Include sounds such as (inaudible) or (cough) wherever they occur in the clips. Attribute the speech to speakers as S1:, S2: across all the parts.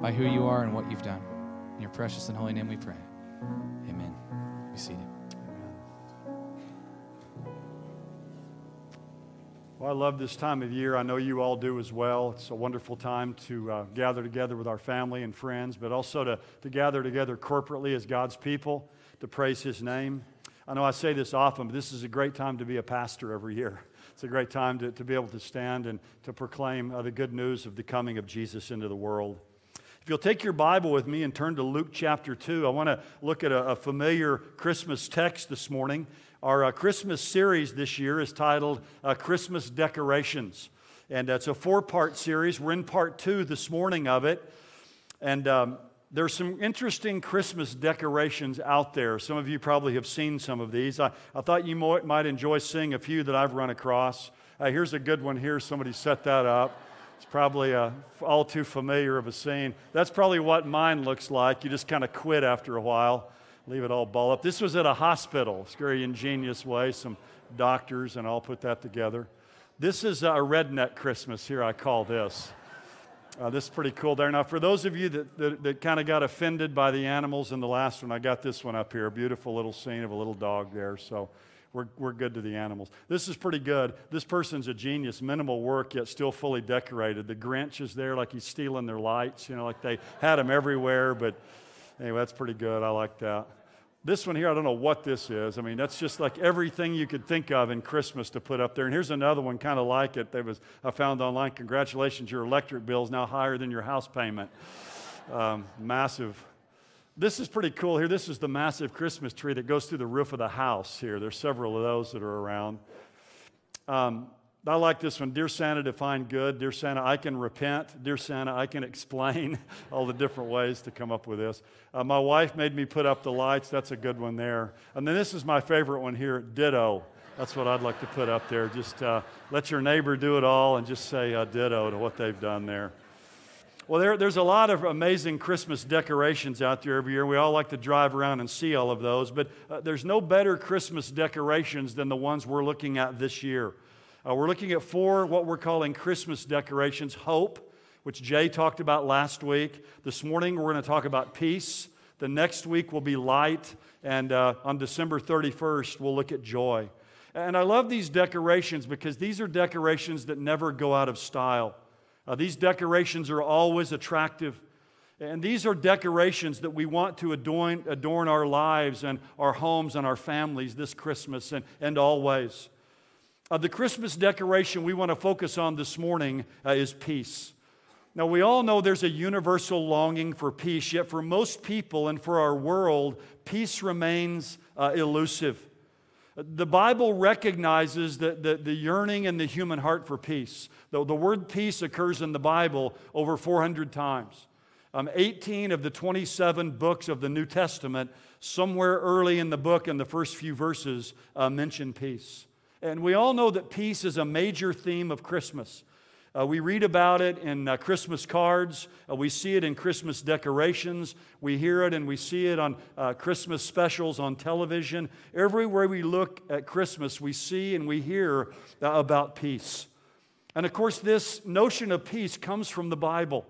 S1: by who you are and what you've done. In your precious and holy name we pray. Amen. Be seated.
S2: Well, I love this time of year. I know you all do as well. It's a wonderful time to uh, gather together with our family and friends, but also to, to gather together corporately as God's people to praise His name. I know I say this often, but this is a great time to be a pastor every year. It's a great time to, to be able to stand and to proclaim uh, the good news of the coming of Jesus into the world. If you'll take your Bible with me and turn to Luke chapter 2, I want to look at a, a, familiar Christmas text this morning. Our uh, Christmas series this year is titled uh, Christmas Decorations. And it's a four part series. We're in part two this morning of it. And um, there's some interesting Christmas decorations out there. Some of you probably have seen some of these. I, I thought you might, might enjoy seeing a few that I've run across. Uh, here's a good one here. Somebody set that up. It's probably uh, a, all too familiar of a scene. That's probably what mine looks like. You just kind of quit after a while, leave it all ball up. This was at a hospital. It's a very ingenious way. Some doctors and all put that together. This is a redneck Christmas here, I call this. Uh, this is pretty cool there. Now, for those of you that, that, that kind of got offended by the animals in the last one, I got this one up here. A beautiful little scene of a little dog there. So we're, we're good to the animals. This is pretty good. This person's a genius. Minimal work, yet still fully decorated. The Grinch is there like he's stealing their lights, you know, like they had them everywhere. But anyway, that's pretty good. I like that. This one here, I don't know what this is. I mean, that's just like everything you could think of in Christmas to put up there. And here's another one kind of like it that was I found online. Congratulations, your electric bill is now higher than your house payment. Um, massive. This is pretty cool here. This is the massive Christmas tree that goes through the roof of the house here. There's several of those that are around. Um, I like this one. Dear Santa, define good. Dear Santa, I can repent. Dear Santa, I can explain (laughs) all the different ways to come up with this. Uh, my wife made me put up the lights. That's a good one there. And then this is my favorite one here ditto. That's what I'd like to put up there. Just uh, let your neighbor do it all and just say uh, ditto to what they've done there. Well, there, there's a lot of amazing Christmas decorations out there every year. We all like to drive around and see all of those, but uh, there's no better Christmas decorations than the ones we're looking at this year. Uh, we're looking at four what we're calling Christmas decorations hope, which Jay talked about last week. This morning, we're going to talk about peace. The next week will be light. And uh, on December 31st, we'll look at joy. And I love these decorations because these are decorations that never go out of style. Uh, these decorations are always attractive. And these are decorations that we want to adorn, adorn our lives and our homes and our families this Christmas and, and always. Uh, the Christmas decoration we want to focus on this morning uh, is peace. Now, we all know there's a universal longing for peace, yet for most people and for our world, peace remains uh, elusive. The Bible recognizes the, the, the, yearning in the human heart for peace. The, the word peace occurs in the Bible over 400 times. Um, 18 of the 27 books of the New Testament, somewhere early in the book, in the first few verses, uh, mention peace. And we all know that peace is a major theme of Christmas. Uh, we read about it in uh, Christmas cards. Uh, we see it in Christmas decorations. We hear it and we see it on uh, Christmas specials on television. Everywhere we look at Christmas, we see and we hear uh, about peace. And of course, this notion of peace comes from the Bible.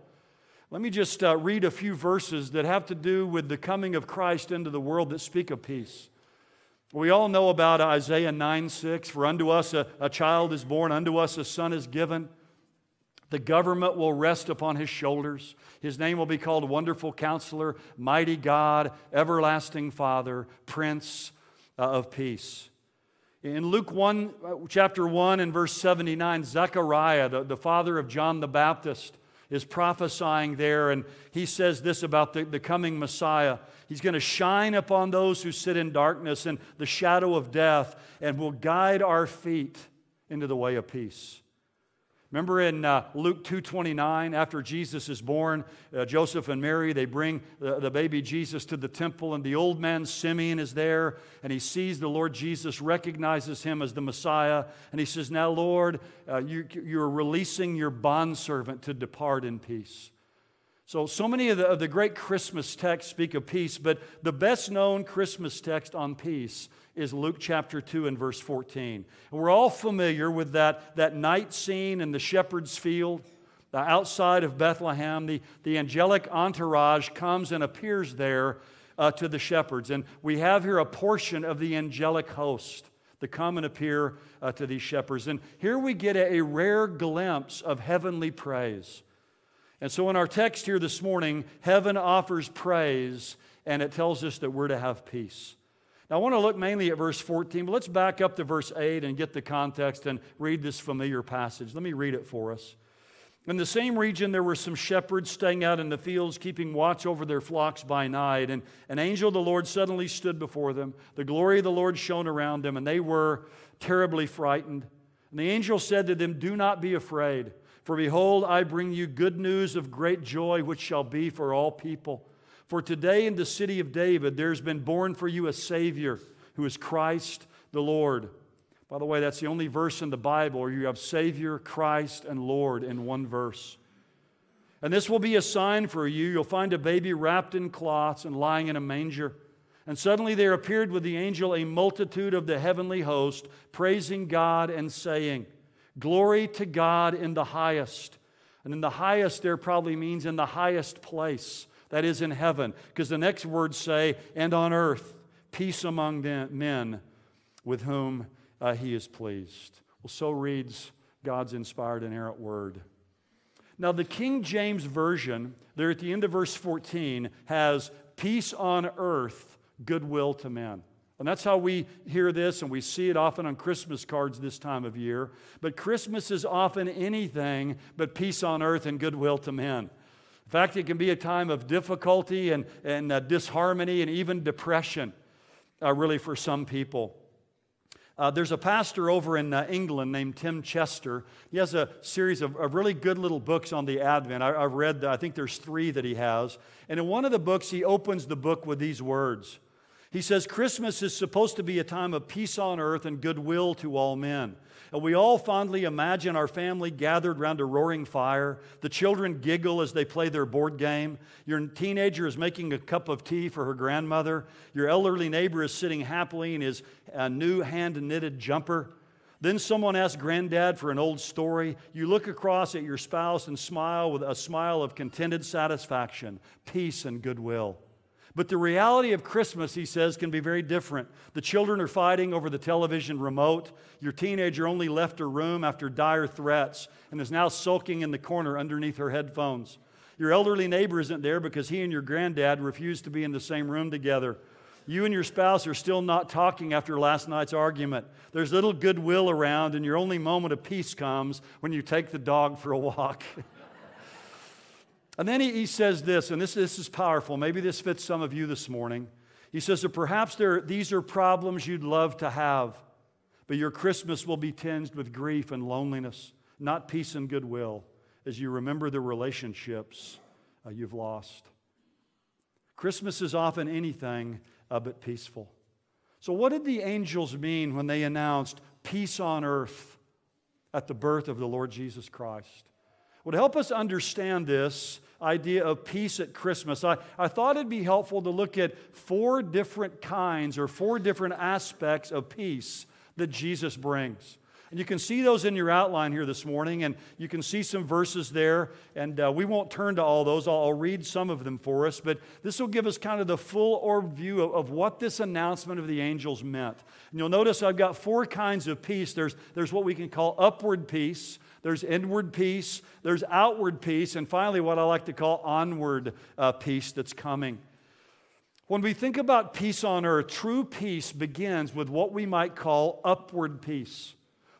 S2: Let me just uh, read a few verses that have to do with the coming of Christ into the world that speak of peace. We all know about Isaiah 9 6. For unto us a, a child is born, unto us a son is given. The government will rest upon his shoulders. His name will be called Wonderful Counselor, Mighty God, Everlasting Father, Prince uh, of Peace. In Luke 1, uh, chapter 1, and verse 79, Zechariah, the, the father of John the Baptist, is prophesying there, and he says this about the, the coming Messiah. He's going to shine upon those who sit in darkness and the shadow of death, and will guide our feet into the way of peace. Remember in uh, Luke 2:29, after Jesus is born, uh, Joseph and Mary they bring the, the, baby Jesus to the temple, and the old man Simeon is there, and he sees the Lord Jesus, recognizes him as the Messiah, and he says, "Now, Lord, uh, you, you're releasing your bondservant to depart in peace." So, so many of the, of the great Christmas texts speak of peace, but the best known Christmas text on peace is Luke chapter 2 and verse 14. And we're all familiar with that, that night scene in the shepherd's field. the outside of Bethlehem. The, the angelic entourage comes and appears there uh, to the shepherds. And we have here a portion of the angelic host that come and appear uh, to these shepherds. And here we get a, a rare glimpse of heavenly praise. And so in our text here this morning, heaven offers praise and it tells us that we're to have peace. Now, I want to look mainly at verse 14, but let's back up to verse 8 and get the context and read this familiar passage. Let me read it for us. In the same region, there were some shepherds staying out in the fields, keeping watch over their flocks by night. And an angel of the Lord suddenly stood before them. The glory of the Lord shone around them, and they were terribly frightened. And the angel said to them, Do not be afraid, for behold, I bring you good news of great joy, which shall be for all people. For today in the city of David, there's been born for you a Savior who is Christ the Lord. By the way, that's the only verse in the Bible where you have Savior, Christ, and Lord in one verse. And this will be a sign for you. You'll find a baby wrapped in cloths and lying in a manger. And suddenly there appeared with the angel a multitude of the heavenly host, praising God and saying, Glory to God in the highest. And in the highest, there probably means in the highest place, that is in heaven. Because the next words say, And on earth, peace among men with whom uh, he is pleased. Well, so reads God's inspired and inerrant word. Now, the King James Version, there at the end of verse 14, has peace on earth, goodwill to men. And that's how we hear this, and we see it often on Christmas cards this time of year. But Christmas is often anything but peace on earth and goodwill to men. In fact, it can be a time of difficulty and, and uh, disharmony and even depression, uh, really, for some people. Uh, there's a pastor over in uh, England named Tim Chester. He has a series of, of really good little books on the Advent. I, have read, I think there's three that he has. And in one of the books, he opens the book with these words He says, Christmas is supposed to be a time of peace on earth and goodwill to all men. And we all fondly imagine our family gathered around a roaring fire. The children giggle as they play their board game. Your teenager is making a cup of tea for her grandmother. Your elderly neighbor is sitting happily in his uh, new hand knitted jumper. Then someone asks granddad for an old story. You look across at your spouse and smile with a smile of contented satisfaction, peace, and goodwill. But the reality of Christmas, he says, can be very different. The children are fighting over the television remote. Your teenager only left her room after dire threats and is now sulking in the corner underneath her headphones. Your elderly neighbor isn't there because he and your granddad refused to be in the same room together. You and your spouse are still not talking after last night's argument. There's little goodwill around, and your only moment of peace comes when you take the dog for a walk. (laughs) And then he, he says this, and this, this is powerful. Maybe this fits some of you this morning. He says that perhaps there, these are problems you'd love to have, but your Christmas will be tinged with grief and loneliness, not peace and goodwill, as you remember the relationships uh, you've lost. Christmas is often anything uh, but peaceful. So, what did the angels mean when they announced peace on earth at the birth of the Lord Jesus Christ? Would help us understand this idea of peace at Christmas, I, I thought it'd be helpful to look at four different kinds or four different aspects of peace that Jesus brings. And you can see those in your outline here this morning, and you can see some verses there. And uh, we won't turn to all those, I'll, I'll, read some of them for us, but this will give us kind of the full orb view of, of what this announcement of the angels meant. And you'll notice I've got four kinds of peace there's, there's what we can call upward peace, there's inward peace, there's outward peace, and finally, what I like to call onward uh, peace that's coming. When we think about peace on earth, true peace begins with what we might call upward peace.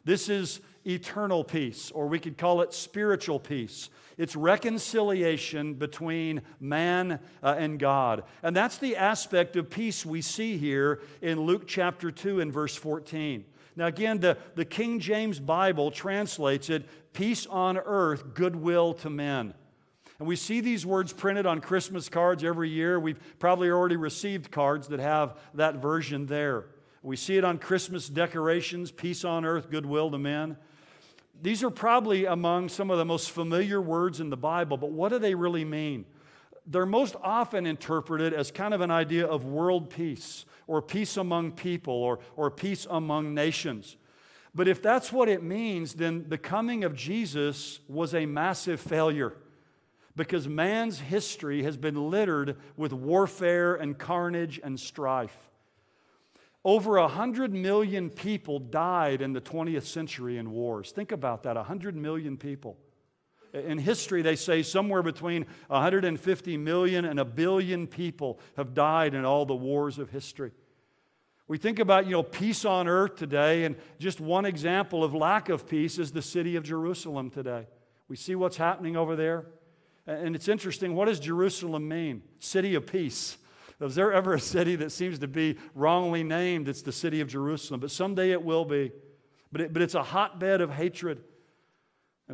S2: This is eternal peace, or we could call it spiritual peace. It's reconciliation between man uh, and God. And that's the aspect of peace we see here in Luke chapter 2 and verse 14. Now, again, the, the King James Bible translates it peace on earth, goodwill to men. And we see these words printed on Christmas cards every year. We've probably already received cards that have that version there. We see it on Christmas decorations peace on earth, goodwill to men. These are probably among some of the most familiar words in the Bible, but what do they really mean? They're most often interpreted as kind of an idea of world peace or peace among people or, or peace among nations. But if that's what it means, then the coming of Jesus was a massive failure because man's history has been littered with warfare and carnage and strife. Over 100 million people died in the 20th century in wars. Think about that 100 million people. In history, they say somewhere between 150 million and a billion people have died in all the wars of history. We think about, you know, peace on earth today, and just one example of lack of peace is the city of Jerusalem today. We see what's happening over there. And it's interesting, what does Jerusalem mean? City of peace. Is there ever a city that seems to be wrongly named? It's the city of Jerusalem, but someday it will be. But, it, but it's a hotbed of hatred.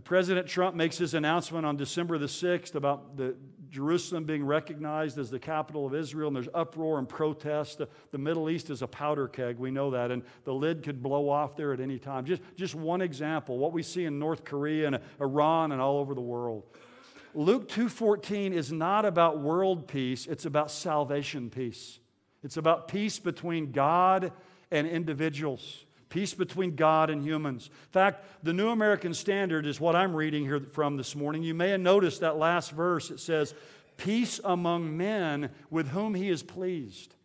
S2: President Trump makes his announcement on December the 6th about the Jerusalem being recognized as the capital of Israel, and there's uproar and protest. The, the Middle East is a powder keg, we know that, and the lid could blow off there at any time. Just, just one example, what we see in North Korea and Iran and all over the world. Luke 2:14 is not about world peace, it's about salvation peace. It's about peace between God and individuals peace between God and humans. In fact, the New American Standard is what I'm reading here from this morning. You may have noticed that last verse. It says, Peace among men with whom he is pleased.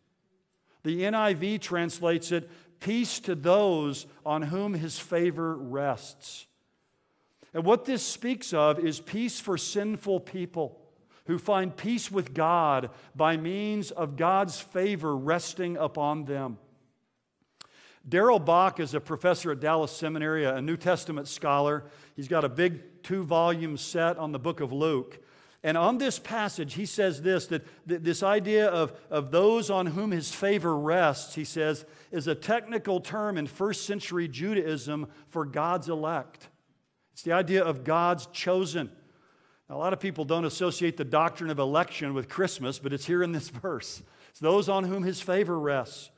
S2: The NIV translates it, Peace to those on whom his favor rests. And what this speaks of is peace for sinful people who find peace with God by means of God's favor resting upon them. Darrell Bock is a professor at Dallas Seminary, a New Testament scholar. He's got a big two volume set on the book of Luke. And on this passage, he says this that, this idea of, of those on whom his favor rests, he says, is a technical term in first century Judaism for God's elect. It's the idea of God's chosen. Now, a lot of people don't associate the doctrine of election with Christmas, but it's here in this (laughs) verse. It's those on whom his favor rests.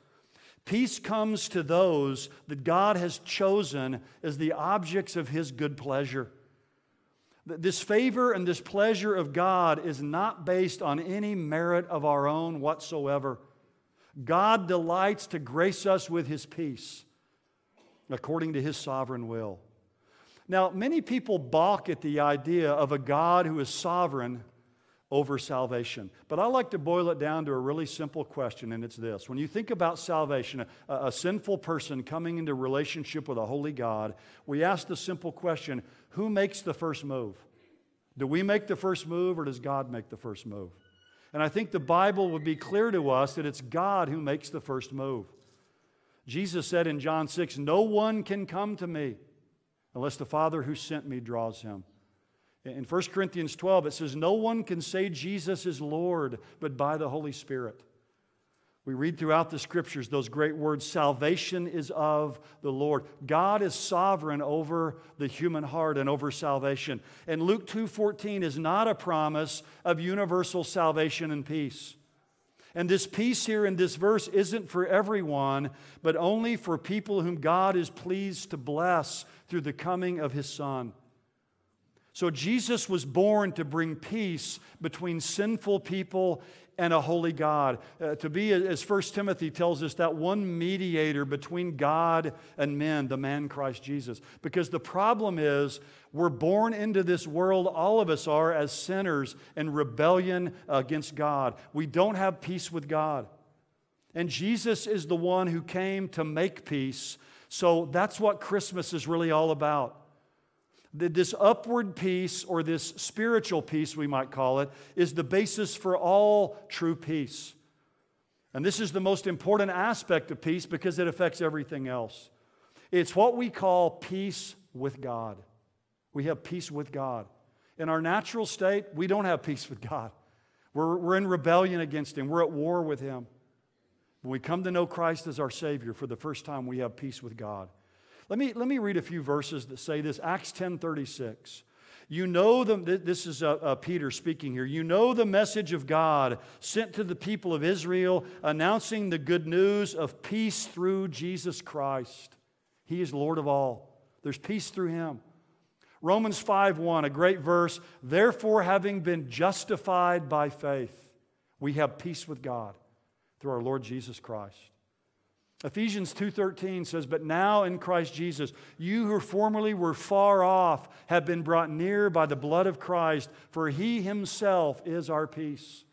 S2: Peace comes to those that God has chosen as the objects of His good pleasure. This favor and this pleasure of God is not based on any merit of our own whatsoever. God delights to grace us with His peace according to His sovereign will. Now, many people balk at the idea of a God who is sovereign over salvation. But I like to boil it down to a really simple question, and it's this. When you think about salvation, a, a, sinful person coming into relationship with a holy God, we ask the simple question who makes the first move? Do we make the first move, or does God make the first move? And I think the Bible would be clear to us that it's God who makes the first move. Jesus said in John 6, No one can come to me unless the Father who sent me draws him. In 1 Corinthians 12, it says, No one can say Jesus is Lord but by the Holy Spirit. We read throughout the scriptures those great words salvation is of the Lord. God is sovereign over the human heart and over salvation. And Luke 2:14 is not a promise of universal salvation and peace. And this peace here in this verse isn't for everyone, but only for people whom God is pleased to bless through the coming of his son. So Jesus was born to bring peace between sinful people and a holy God. Uh, to be, as 1 Timothy tells us, that one mediator between God and men, the man Christ Jesus. Because the problem is, we're born into this world, all of us are, as sinners in rebellion against God. We don't have peace with God. And Jesus is the one who came to make peace. So that's what Christmas is really all about. This upward peace, or this spiritual peace, we might call it, is the basis for all true peace. And this is the most important aspect of peace because it affects everything else. It's what we call peace with God. We have peace with God. In our natural state, we don't have peace with God. We're, we're in rebellion against Him, we're at war with Him. When we come to know Christ as our Savior for the first time, we have peace with God. Let me, let me read a few verses that say this Acts 10 36. You know the, this is uh, uh, Peter speaking here. You know the message of God sent to the people of Israel, announcing the good news of peace through Jesus Christ. He is Lord of all. There's peace through him. Romans 5 1, a great verse. Therefore, having been justified by faith, we have peace with God through our Lord Jesus Christ. Ephesians 2:13 says, "But now in Christ Jesus, you who formerly were far off have been brought near by the blood of Christ, for he himself is our peace."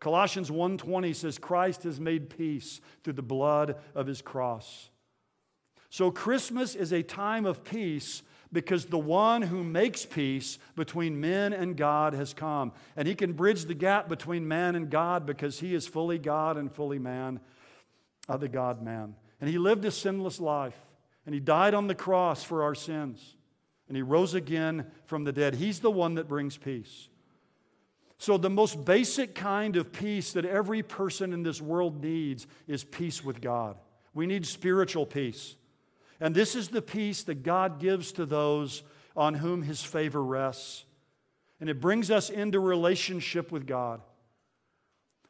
S2: Colossians 1:20 says Christ has made peace through the blood of his cross. So Christmas is a time of peace because the one who makes peace between men and God has come. And he can bridge the gap between man and God because he is fully God and fully man the God man. And he lived a sinless life. And he died on the cross for our sins. And he rose again from the dead. He's the one that brings peace. So, the most basic kind of peace that every person in this world needs is peace with God. We need spiritual peace. And this is the peace that God gives to those on whom his favor rests. And it brings us into relationship with God.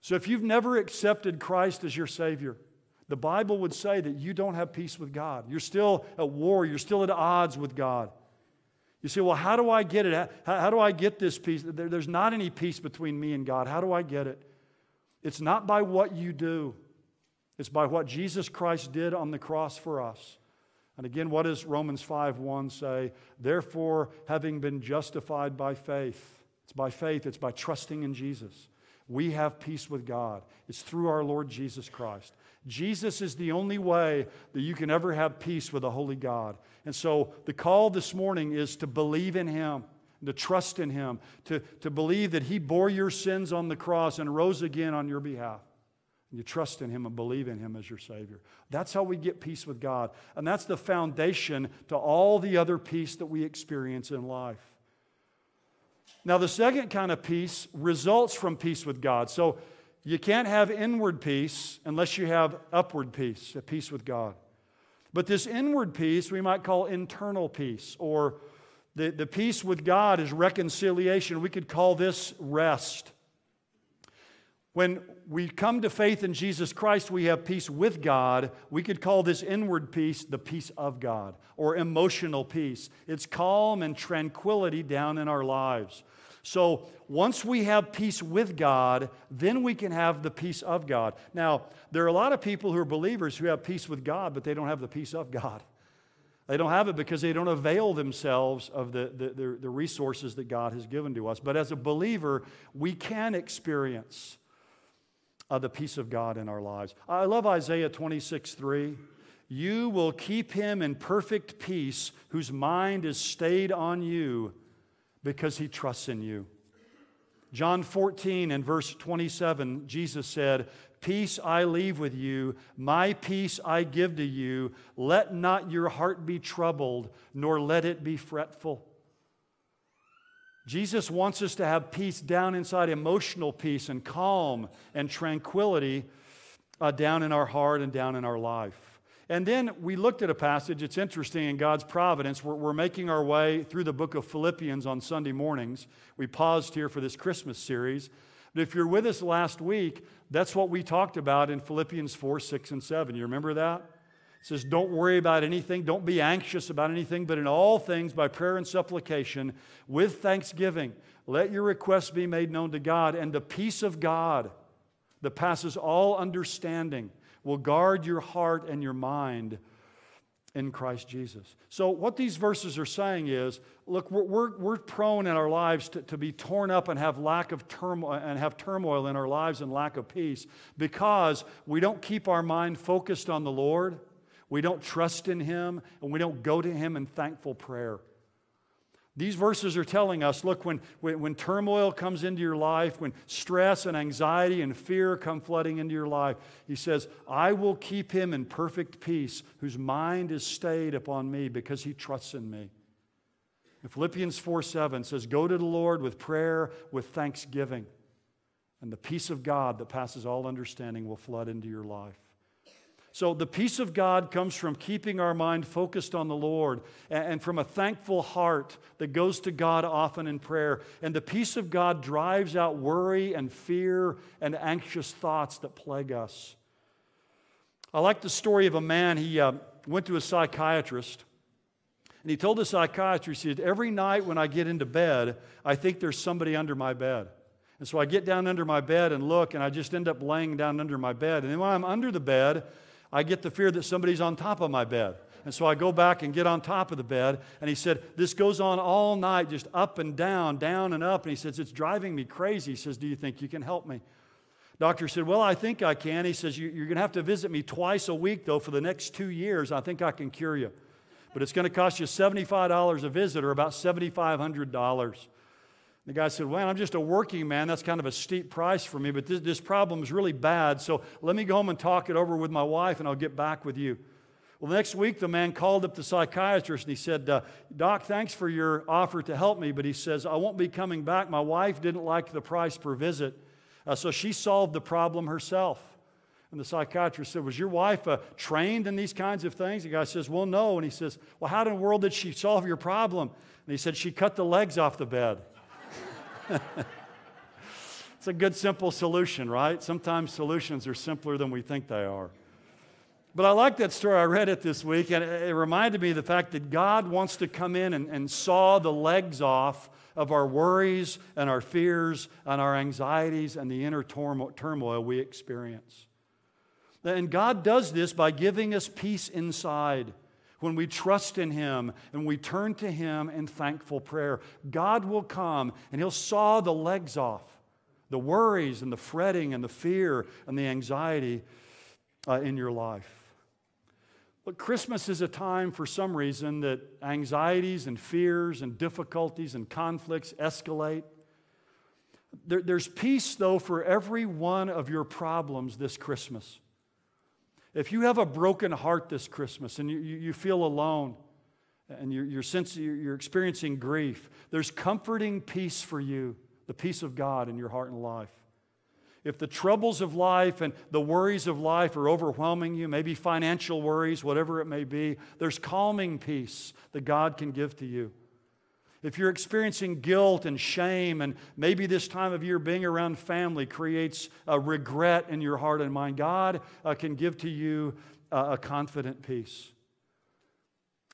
S2: So, if you've never accepted Christ as your Savior, the Bible would say that you don't have peace with God. You're still at war, you're still at odds with God. You say, well, how do I get it? How, how do I get this peace? There, there's not any peace between me and God. How do I get it? It's not by what you do, it's by what Jesus Christ did on the cross for us. And again, what does Romans 5 1 say? Therefore, having been justified by faith, it's by faith, it's by trusting in Jesus. We have peace with God. It's through our Lord Jesus Christ. Jesus is the only way that you can ever have peace with a holy God. And so the call this morning is to believe in Him, to trust in Him, to, to believe that He bore your sins on the cross and rose again on your behalf. And you trust in Him and believe in Him as your Savior. That's how we get peace with God. And that's the foundation to all the other peace that we experience in life. Now, the second kind of peace results from peace with God. So, you can't have inward peace unless you have upward peace, a peace with God. But this inward peace we might call internal peace, or the, the peace with God is reconciliation. We could call this rest. When we come to faith in Jesus Christ, we have peace with God. We could call this inward peace the peace of God or emotional peace. It's calm and tranquility down in our lives. So once we have peace with God, then we can have the peace of God. Now, there are a lot of people who are believers who have peace with God, but they don't have the peace of God. They don't have it because they don't avail themselves of the, the, the, the resources that God has given to us. But as a believer, we can experience uh, the peace of God in our lives. I love Isaiah 26 3. You will keep him in perfect peace whose mind is stayed on you because he trusts in you. John 14 and verse 27, Jesus said, Peace I leave with you, my peace I give to you. Let not your heart be troubled, nor let it be fretful. Jesus wants us to have peace down inside, emotional peace and calm and tranquility uh, down in our heart and down in our life. And then we looked at a passage, it's interesting in God's providence. We're, we're, making our way through the book of Philippians on Sunday mornings. We paused here for this Christmas series. But if you're with us last week, that's what we talked about in Philippians 4, 6, and 7. You remember that? It says, Don't worry about anything, don't be anxious about anything, but in all things, by prayer and supplication, with thanksgiving, let your requests be made known to God, and the peace of God that passes all understanding will guard your heart and your mind in Christ Jesus. So, what these verses are saying is look, we're, we're, we're prone in our lives to, to be torn up and have lack of turmoil and have turmoil in our lives and lack of peace because we don't keep our mind focused on the Lord, we don't trust in Him, and we don't go to Him in thankful prayer. These verses are telling us look, when, when, when, turmoil comes into your life, when stress and anxiety and fear come flooding into your life, he says, I will keep him in perfect peace whose mind is stayed upon me because he trusts in me. And Philippians 4 7 says, Go to the Lord with prayer, with thanksgiving, and the peace of God that passes all understanding will flood into your life. So, the peace of God comes from keeping our mind focused on the Lord and from a thankful heart that goes to God often in prayer. And the peace of God drives out worry and fear and anxious thoughts that plague us. I like the story of a man, he uh, went to a psychiatrist. And he told the psychiatrist, he said, Every night when I get into bed, I think there's somebody under my bed. And so I get down under my bed and look, and I just end up laying down under my bed. And then when I'm under the bed, I get the fear that somebody's on top of my bed. And so I go back and get on top of the bed. And he said, This goes on all night, just up and down, down and up. And he says, It's driving me crazy. He says, Do you think you can help me? Doctor said, Well, I think I can. He says, You're going to have to visit me twice a week, though, for the next two years. I think I can cure you. But it's going to cost you $75 a visit or about $7,500. The guy said, Well, I'm just a working man. That's kind of a steep price for me, but this, this problem is really bad. So let me go home and talk it over with my wife, and I'll get back with you. Well, the next week, the man called up the psychiatrist and he said, uh, Doc, thanks for your offer to help me, but he says, I won't be coming back. My wife didn't like the price per visit, uh, so she solved the problem herself. And the psychiatrist said, Was your wife uh, trained in these kinds of things? The guy says, Well, no. And he says, Well, how in the world did she solve your problem? And he said, She cut the legs off the bed. (laughs) it's a good, simple solution, right? Sometimes solutions are simpler than we think they are. But I like that story. I read it this week, and it reminded me of the fact that God wants to come in and, and saw the legs off of our worries and our fears and our anxieties and the inner turmoil we experience. And God does this by giving us peace inside when we trust in Him and we turn to Him in thankful prayer. God will come and He'll saw the legs off, the worries and the fretting and the fear and the anxiety uh, in your life. But Christmas is a time, for some reason, that anxieties and fears and difficulties and conflicts escalate. There, there's peace, though, for every one of your problems this Christmas. If you have a broken heart this Christmas and you, you feel alone and you're, you're, sense, you're experiencing grief, there's comforting peace for you, the peace of God in your heart and life. If the troubles of life and the worries of life are overwhelming you, maybe financial worries, whatever it may be, there's calming peace that God can give to you. If you're experiencing guilt and shame, and maybe this time of year being around family creates a regret in your heart and mind, God uh, can give to you uh, a confident peace.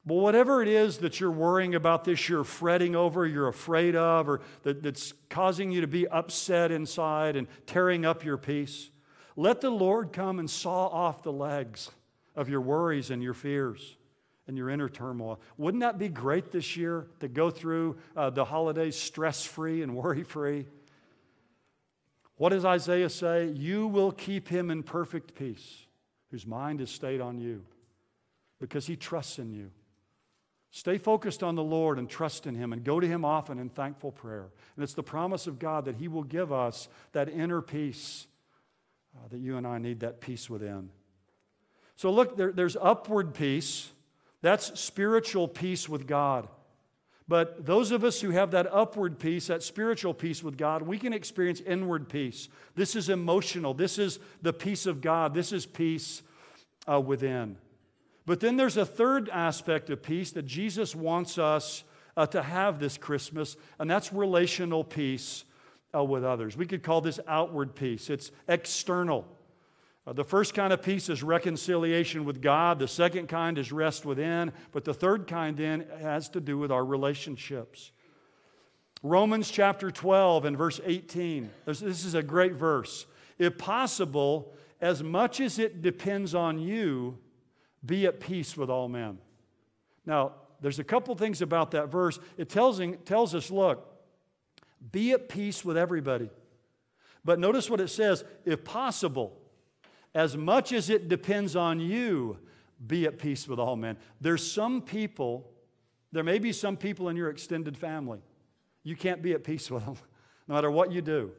S2: But whatever it is that you're worrying about this, you're fretting over, you're afraid of, or that, that's causing you to be upset inside and tearing up your peace, let the Lord come and saw off the legs of your worries and your fears and your inner turmoil. Wouldn't that be great this year to go through uh, the holidays stress free and worry free? What does Isaiah say? You will keep him in perfect peace, whose mind is stayed on you, because he trusts in you. Stay focused on the Lord and trust in Him and go to Him often in thankful prayer. And it's the promise of God that He will give us that inner peace uh, that you and I need that peace within. So, look, there, there's upward peace. That's spiritual peace with God. But those of us who have that upward peace, that spiritual peace with God, we can experience inward peace. This is emotional. This is the peace of God. This is peace uh, within. But then there's a third aspect of peace that Jesus wants us uh, to have this Christmas, and that's relational peace uh, with others. We could call this outward peace, it's external. Uh, the first kind of peace is reconciliation with God. The second kind is rest within. But the third kind then has to do with our relationships. Romans chapter 12 and verse 18. This is a great verse. If possible, as much as it depends on you, be at peace with all men. Now, there's a couple things about that verse. It tells, tells us look, be at peace with everybody. But notice what it says if possible, as much as it depends on you, be at peace with all men. There's some people, there may be some people in your extended family, you can't be at peace (laughs) with them, no matter what you do.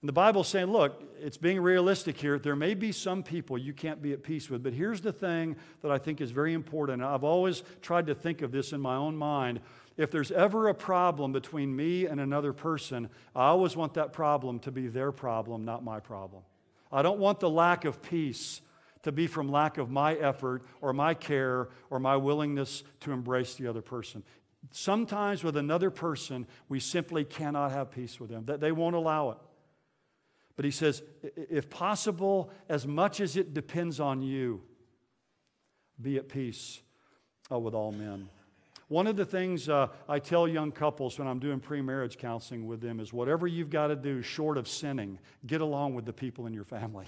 S2: And the Bible's saying, look, it's being realistic here. There may be some people you can't be at peace with, but here's the thing that I think is very important. I've always tried to think of this in my own mind. If there's ever a problem between me and another person, I always want that problem to be their problem, not my problem. I don't want the lack of peace to be from lack of my effort or my care or my willingness to embrace the other person. Sometimes with another person, we simply cannot have peace with them, that they won't allow it. But he says, if possible, as much as it depends on you, be at peace uh, with all men. One of the things uh, I tell young couples when I'm doing pre marriage counseling with them is whatever you've got to do short of sinning, get along with the people in your family.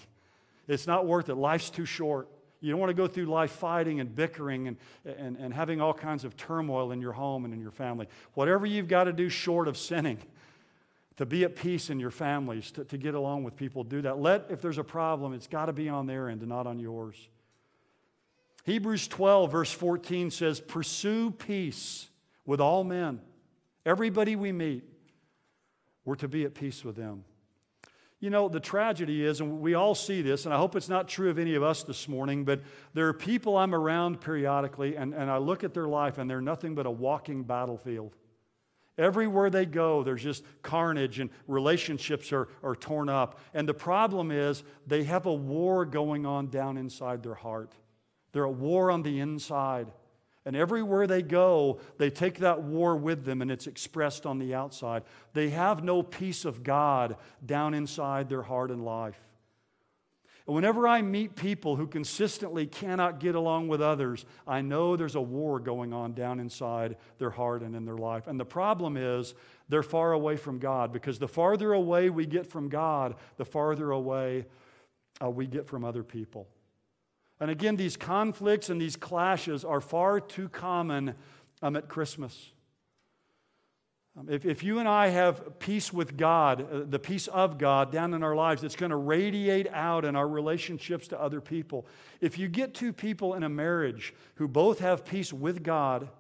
S2: It's not worth it. Life's too short. You don't want to go through life fighting and bickering and, and, and having all kinds of turmoil in your home and in your family. Whatever you've got to do short of sinning to be at peace in your families, to, to get along with people, do that. Let, if there's a problem, it's got to be on their end and not on yours. Hebrews 12, verse 14 says, Pursue peace with all men. Everybody we meet, we're to be at peace with them. You know, the tragedy is, and we all see this, and I hope it's not true of any of us this morning, but there are people I'm around periodically, and, and I look at their life, and they're nothing but a walking battlefield. Everywhere they go, there's just carnage, and relationships are, are torn up. And the problem is, they have a war going on down inside their heart. They're at war on the inside. And everywhere they go, they take that war with them and it's expressed on the outside. They have no peace of God down inside their heart and life. And whenever I meet people who consistently cannot get along with others, I know there's a war going on down inside their heart and in their life. And the problem is they're far away from God because the farther away we get from God, the farther away uh, we get from other people. And again, these conflicts and these clashes are far too common um, at Christmas. Um, if, if you and I have peace with God, uh, the peace of God down in our lives, it's going to radiate out in our relationships to other people. If you get two people in a marriage who both have peace with God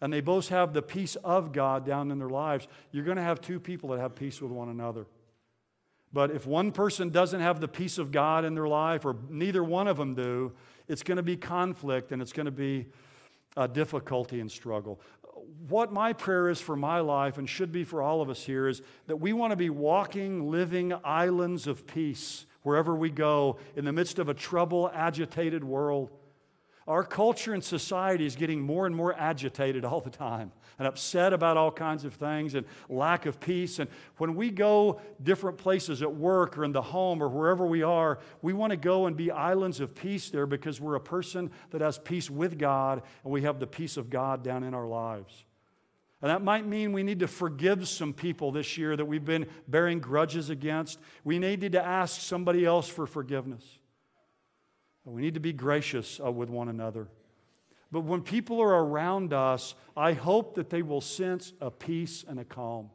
S2: and they both have the peace of God down in their lives, you're going to have two people that have peace with one another. But if one person doesn't have the peace of God in their life, or neither one of them do, it's going to be conflict and it's going to be a difficulty and struggle. What my prayer is for my life and should be for all of us here is that we want to be walking, living islands of peace wherever we go in the midst of a troubled, agitated world. Our culture and society is getting more and more agitated all the time and upset about all kinds of things and lack of peace. And when we go different places at work or in the home or wherever we are, we want to go and be islands of peace there because we're a person that has peace with God and we have the peace of God down in our lives. And that might mean we need to forgive some people this year that we've been bearing grudges against. We needed to ask somebody else for forgiveness. We need to be gracious uh, with one another. But when people are around us, I hope that they will sense a peace and a calm.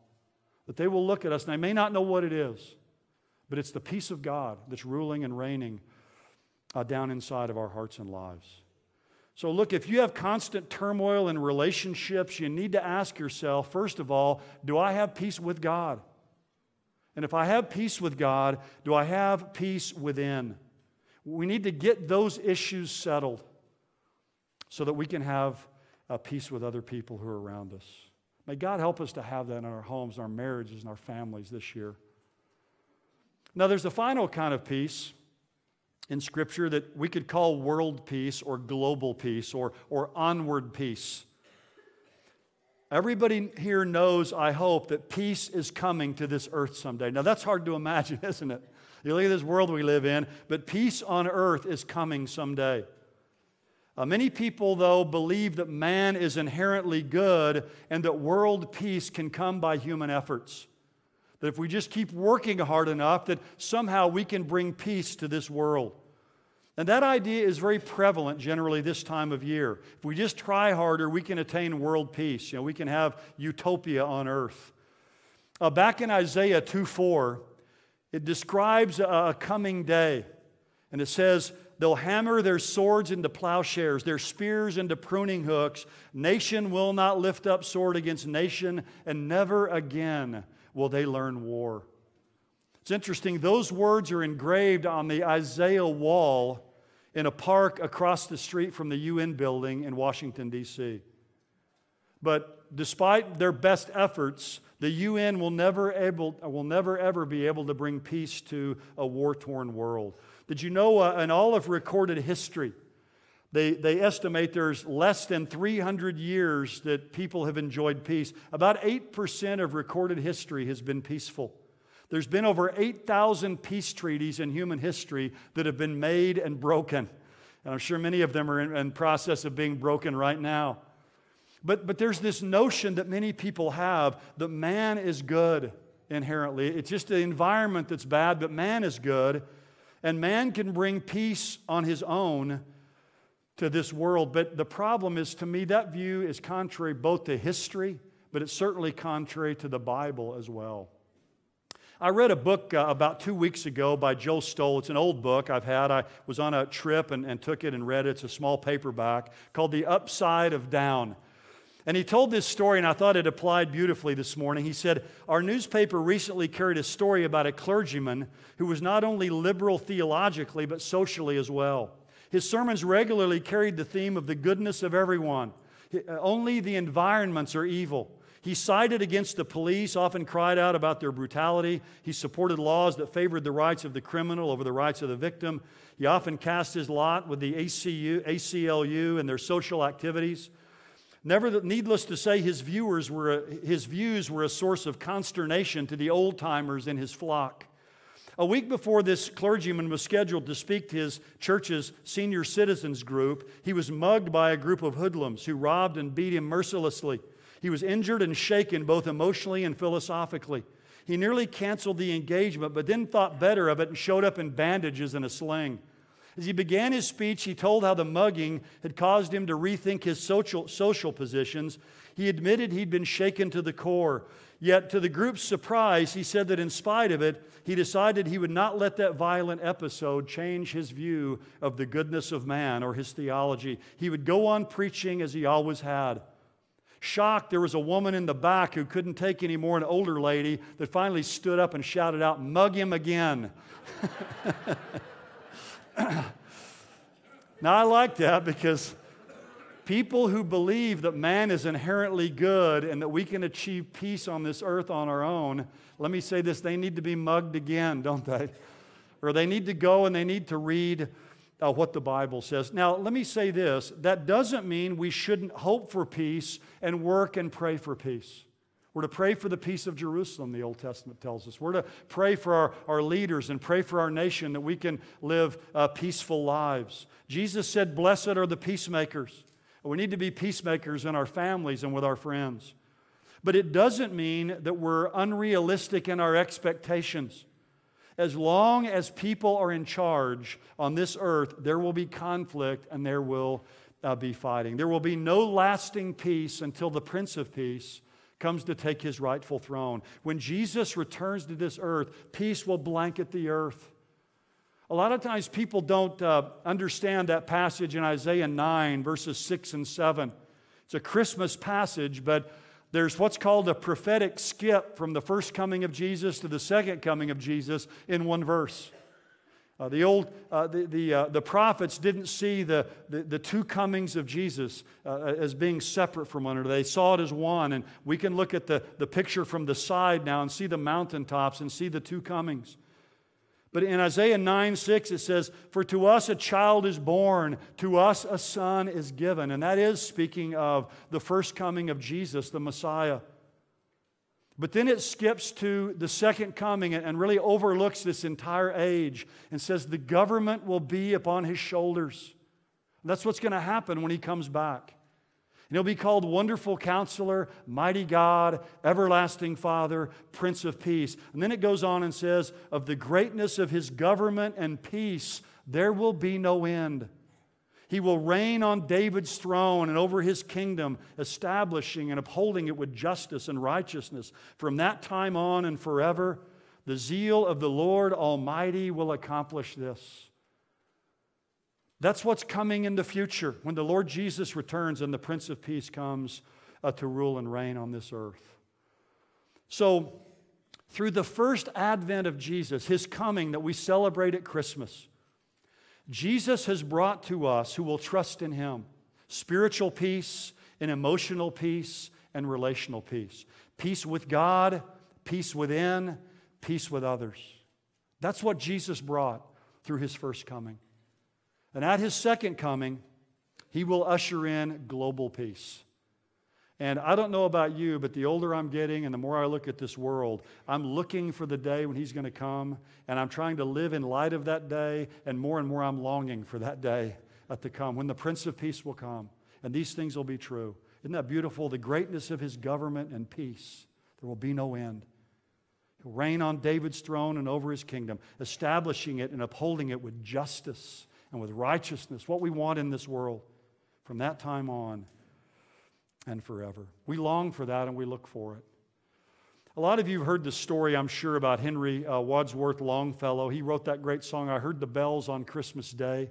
S2: That they will look at us, and they may not know what it is, but it's the peace of God that's ruling and reigning uh, down inside of our hearts and lives. So, look, if you have constant turmoil in relationships, you need to ask yourself, first of all, do I have peace with God? And if I have peace with God, do I have peace within? We need to get those issues settled so that we can have a peace with other people who are around us. May God help us to have that in our homes, our marriages, and our families this year. Now, there's a final kind of peace in Scripture that we could call world peace or global peace or, or onward peace. Everybody here knows, I hope, that peace is coming to this earth someday. Now, that's hard to imagine, (laughs) isn't it? You look at this world we live in, but peace on earth is coming someday. Uh, many people, though, believe that man is inherently good and that world peace can come by human efforts. That if we just keep working hard enough, that somehow we can bring peace to this world. And that idea is very prevalent generally this time of year. If we just try harder, we can attain world peace. You know, we can have utopia on earth. Uh, back in Isaiah 2 4, it describes a coming day. And it says, They'll hammer their swords into plowshares, their spears into pruning hooks. Nation will not lift up sword against nation, and never again will they learn war. It's interesting, those words are engraved on the Isaiah wall in a park across the street from the UN building in Washington, D.C. But despite their best efforts, the UN will never, able, will never ever be able to bring peace to a war torn world. Did you know uh, in all of recorded history, they, they estimate there's less than 300 years that people have enjoyed peace. About 8% of recorded history has been peaceful. There's been over 8,000 peace treaties in human history that have been made and broken. And I'm sure many of them are in, in process of being broken right now. But, but there's this notion that many people have that man is good inherently. It's just the environment that's bad, but man is good. And man can bring peace on his own to this world. But the problem is, to me, that view is contrary both to history, but it's certainly contrary to the Bible as well. I read a book uh, about two weeks ago by Joe Stowell. It's an old book I've had. I was on a trip and, and took it and read it. It's a small paperback called The Upside of Down. And he told this story, and I thought it applied beautifully this morning. He said, Our newspaper recently carried a story about a clergyman who was not only liberal theologically, but socially as well. His sermons regularly carried the theme of the goodness of everyone. Uh, only the environments are evil. He sided against the police, often cried out about their brutality. He supported laws that favored the rights of the criminal over the rights of the victim. He often cast his lot with the ACU, ACLU and their social activities. Never, needless to say, his, viewers were a, his views were a source of consternation to the old timers in his flock. A week before this clergyman was scheduled to speak to his church's senior citizens group, he was mugged by a group of hoodlums who robbed and beat him mercilessly. He was injured and shaken both emotionally and philosophically. He nearly canceled the engagement, but then thought better of it and showed up in bandages and a sling. As he began his speech, he told how the mugging had caused him to rethink his social, social positions. He admitted he'd been shaken to the core. Yet, to the group's surprise, he said that in spite of it, he decided he would not let that violent episode change his view of the goodness of man or his theology. He would go on preaching as he always had. Shocked, there was a woman in the back who couldn't take any more, an older lady, that finally stood up and shouted out, Mug him again. (laughs) (coughs) now, I like that because people who believe that man is inherently good and that we can achieve peace on this earth on our own, let me say this they need to be mugged again, (laughs) don't they? Or they need to go and they need to read uh, what the Bible says. Now, let me say this that doesn't mean we shouldn't hope for peace and work and pray for peace. We're to pray for the peace of Jerusalem, the Old Testament tells us. We're to pray for our, our leaders and pray for our nation that we can live uh, peaceful lives. Jesus said, Blessed are the peacemakers. We need to be peacemakers in our families and with our friends. But it doesn't mean that we're unrealistic in our expectations. As long as people are in charge on this earth, there will be conflict and there will uh, be fighting. There will be no lasting peace until the Prince of Peace comes to take his rightful throne. When Jesus returns to this earth, peace will blanket the earth. A lot of times people don't uh, understand that passage in Isaiah 9, verses 6 and 7. It's a Christmas passage, but there's what's called a prophetic skip from the first coming of Jesus to the second coming of Jesus in one verse. Uh, the old uh, the, the, uh, the prophets didn't see the, the, the two comings of jesus uh, as being separate from one another they saw it as one and we can look at the, the picture from the side now and see the mountaintops and see the two comings but in Isaiah 9 6, it says, For to us a child is born, to us a son is given. And that is speaking of the first coming of Jesus, the Messiah. But then it skips to the second coming and really overlooks this entire age and says, The government will be upon his shoulders. that's what's going to happen when he comes back. And he'll be called Wonderful Counselor, Mighty God, Everlasting Father, Prince of Peace. And then it goes on and says, Of the greatness of his government and peace, there will be no end. He will reign on David's throne and over his kingdom, establishing and upholding it with justice and righteousness. From that time on and forever, the zeal of the Lord Almighty will accomplish this. That's what's coming in the future when the Lord Jesus returns and the Prince of Peace comes uh, to rule and reign on this earth. So, through the first advent of Jesus, his coming that we celebrate at Christmas, Jesus has brought to us who will trust in him spiritual peace and emotional peace and relational peace. Peace with God, peace within, peace with others. That's what Jesus brought through his first coming. And at his second coming, he will usher in global peace. And I don't know about you, but the older I'm getting and the more I look at this world, I'm looking for the day when He's going to come. And I'm trying to live in light of that day. And more and more I'm longing for that day uh, to come when the Prince of Peace will come. And these things will be true. Isn't that beautiful? The greatness of His government and peace. There will be no end. He'll reign on David's throne and over His kingdom, establishing it and upholding it with justice and with righteousness, what we want in this world from that time on and forever. We long for that and we look for it. A lot of you have heard the story, I'm sure, about Henry uh, Wadsworth Longfellow. He wrote that great song, I Heard the Bells on Christmas Day.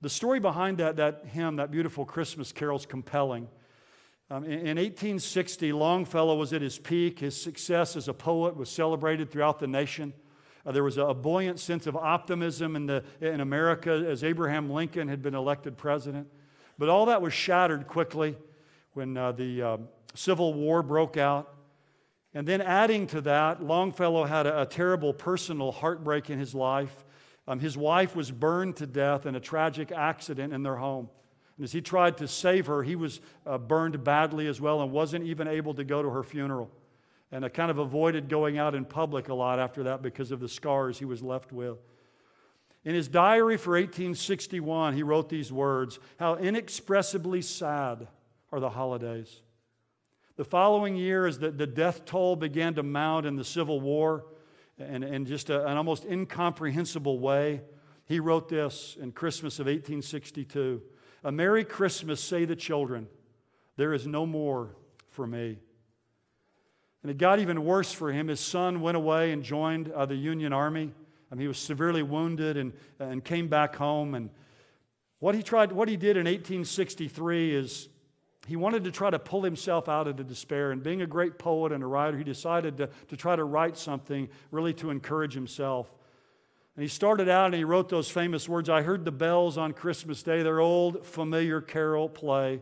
S2: The story behind that, that hymn, that beautiful Christmas carol, is compelling. Um, in, in 1860, Longfellow was at his peak. His success as a poet was celebrated throughout the nation. Uh, there was a, a, buoyant sense of optimism in, the, in America as Abraham Lincoln had been elected president. But all that was shattered quickly when uh, the uh, Civil War broke out. And then, adding to that, Longfellow had a, a terrible personal heartbreak in his life. Um, his wife was burned to death in a tragic accident in their home. And as he tried to save her, he was uh, burned badly as well and wasn't even able to go to her funeral. And I kind of avoided going out in public a lot after that because of the scars he was left with. In his diary for 1861, he wrote these words How inexpressibly sad are the holidays. The following year, as the, the death toll began to mount in the Civil War, and in just a, an almost incomprehensible way, he wrote this in Christmas of 1862 A Merry Christmas, say the children, there is no more for me. And it got even worse for him. His son went away and joined uh, the Union Army. Mean, he was severely wounded and, and came back home. And what he, tried, what he did in 1863 is he wanted to try to pull himself out of the despair. And being a great poet and a writer, he decided to, to try to write something really to encourage himself. And he started out and he wrote those famous words I heard the bells on Christmas Day, their old familiar carol play.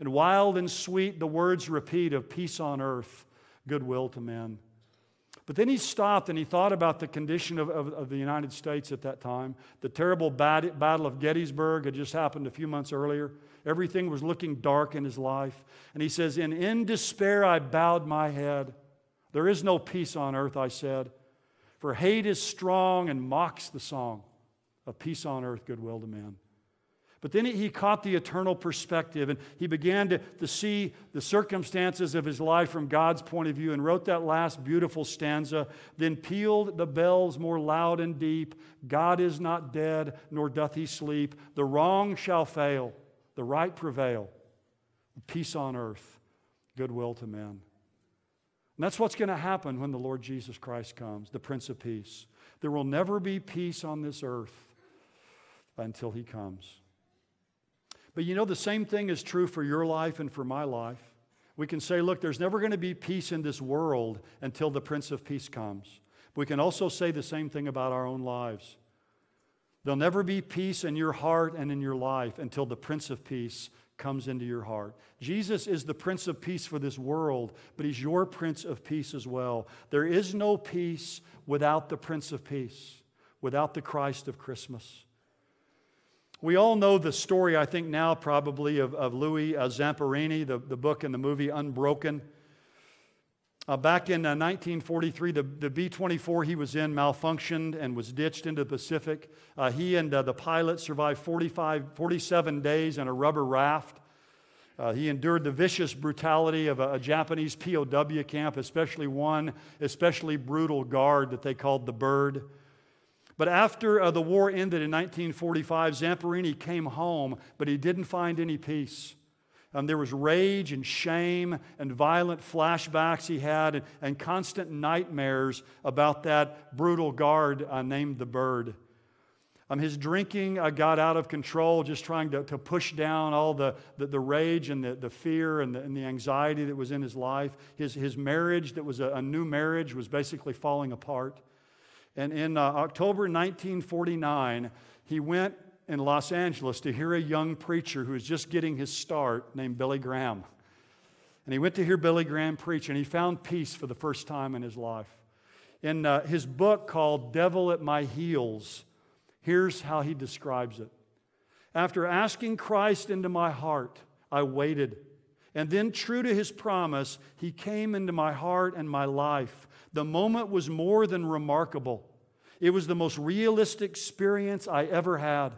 S2: And wild and sweet the words repeat of peace on earth, goodwill to men. But then he stopped and he thought about the condition of, of, of the United States at that time. The terrible bad, Battle of Gettysburg had just happened a few months earlier. Everything was looking dark in his life. And he says, And in despair I bowed my head. There is no peace on earth, I said, for hate is strong and mocks the song of peace on earth, goodwill to men. But then he caught the eternal perspective and he began to, to see the circumstances of his life from God's point of view and wrote that last beautiful stanza. Then pealed the bells more loud and deep God is not dead, nor doth he sleep. The wrong shall fail, the right prevail, peace on earth, goodwill to men. And that's what's going to happen when the Lord Jesus Christ comes, the Prince of Peace. There will never be peace on this earth until he comes. But you know, the same thing is true for your life and for my life. We can say, look, there's never going to be peace in this world until the Prince of Peace comes. We can also say the same thing about our own lives. There'll never be peace in your heart and in your life until the Prince of Peace comes into your heart. Jesus is the Prince of Peace for this world, but He's your Prince of Peace as well. There is no peace without the Prince of Peace, without the Christ of Christmas. We all know the story, I think, now probably of, of Louis uh, Zamperini, the, the book and the movie Unbroken. Uh, back in uh, 1943, the, the B 24 he was in malfunctioned and was ditched into the Pacific. Uh, he and uh, the pilot survived 45, 47 days in a rubber raft. Uh, he endured the vicious brutality of a, a, Japanese POW camp, especially one especially brutal guard that they called the Bird. But after uh, the war ended in 1945, Zamperini came home, but he didn't find any peace. Um, there was rage and shame and violent flashbacks he had and, and constant nightmares about that brutal guard uh, named the Bird. Um, his drinking uh, got out of control, just trying to, to push down all the, the, the rage and the, the fear and the, and the anxiety that was in his life. His, his marriage, that was a, a new marriage, was basically falling apart. And in uh, October 1949, he went in Los Angeles to hear a young preacher who was just getting his start named Billy Graham. And he went to hear Billy Graham preach, and he found peace for the first time in his life. In uh, his book called Devil at My Heels, here's how he describes it. After asking Christ into my heart, I waited. And then, true to his promise, he came into my heart and my life. The moment was more than remarkable. It was the most realistic experience I ever had.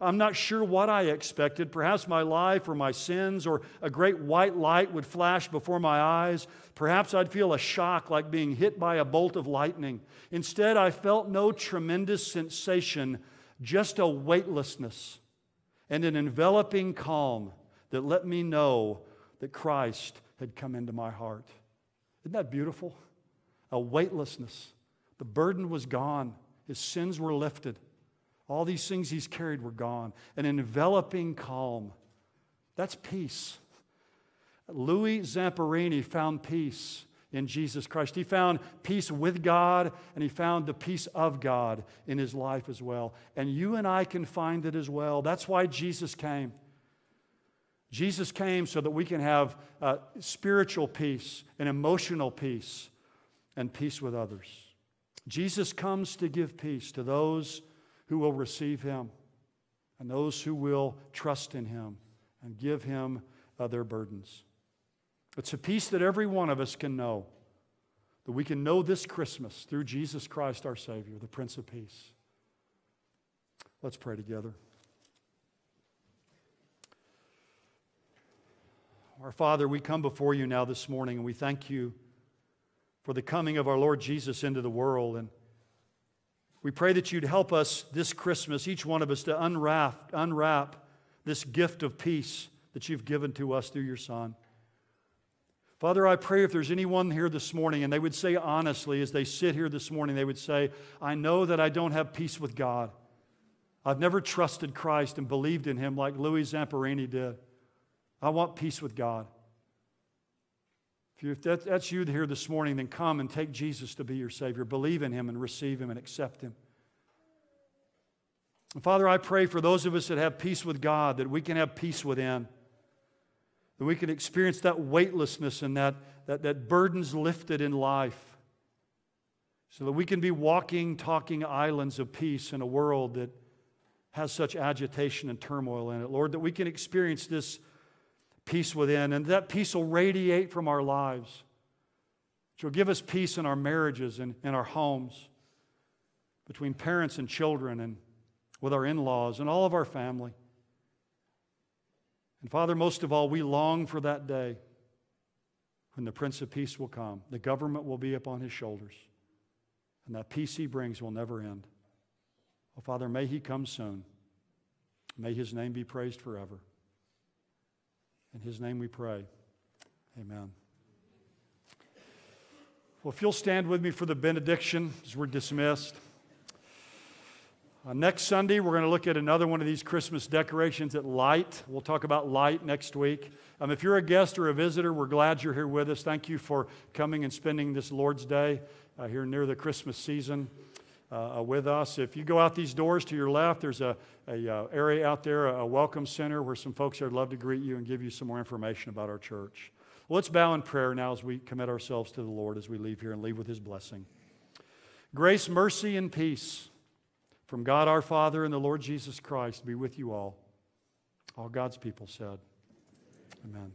S2: I'm not sure what I expected. Perhaps my life or my sins or a great white light would flash before my eyes. Perhaps I'd feel a shock like being hit by a bolt of lightning. Instead, I felt no tremendous sensation, just a weightlessness and an enveloping calm that let me know that Christ had come into my heart. Isn't that beautiful? A weightlessness. The burden was gone, his sins were lifted. All these things he's carried were gone. An enveloping calm. That's peace. Louis Zamperini found peace in Jesus Christ. He found peace with God and he found the peace of God in his life as well. And you and I can find it as well. That's why Jesus came. Jesus came so that we can have uh, spiritual peace and emotional peace and peace with others. Jesus comes to give peace to those who will receive him and those who will trust in him and give him uh, their burdens. It's a peace that every one of us can know, that we can know this Christmas through Jesus Christ our Savior, the Prince of Peace. Let's pray together. Our Father, we come before you now this morning and we thank you for the coming of our Lord Jesus into the world. And we pray that you'd help us this Christmas, each one of us, to unwrap, unwrap this gift of peace that you've given to us through your Son. Father, I pray if there's anyone here this morning and they would say honestly, as they sit here this morning, they would say, I know that I don't have peace with God. I've never trusted Christ and believed in Him like Louis Zamperini did. I want peace with God. If, that's you here this morning, then come and take Jesus to be your Savior. Believe in Him and receive Him and accept Him. And Father, I pray for those of us that have peace with God that we can have peace within that we can experience that weightlessness and that, that, that burdens lifted in life. So that we can be walking, talking islands of peace in a world that has such agitation and turmoil in it. Lord, that we can experience this peace within, and that peace will radiate from our lives. Which will give us peace in our marriages and in our homes, between parents and children, and with our in laws and all of our family. And Father, most of all, we long for that day when the Prince of Peace will come. The government will be upon his shoulders, and that peace he brings will never end. Oh, Father, may he come soon. May his name be praised forever. In his name we pray. Amen. Well, if you'll stand with me for the benediction as we're dismissed. Uh, next Sunday, we're going to look at another one of these Christmas decorations at Light. We'll talk about Light next week. Um, if you're a guest or a visitor, we're glad you're here with us. Thank you for coming and spending this Lord's Day uh, here near the Christmas season uh with us. If you go out these doors to your left, there's a, a uh, area out there, a welcome center where some folks would love to greet you and give you some more information about our church. Let's bow in prayer now as we commit ourselves to the Lord as we leave here and leave with His blessing. Grace, mercy, and peace from God our Father and the Lord Jesus Christ be with you all. All God's people said, Amen.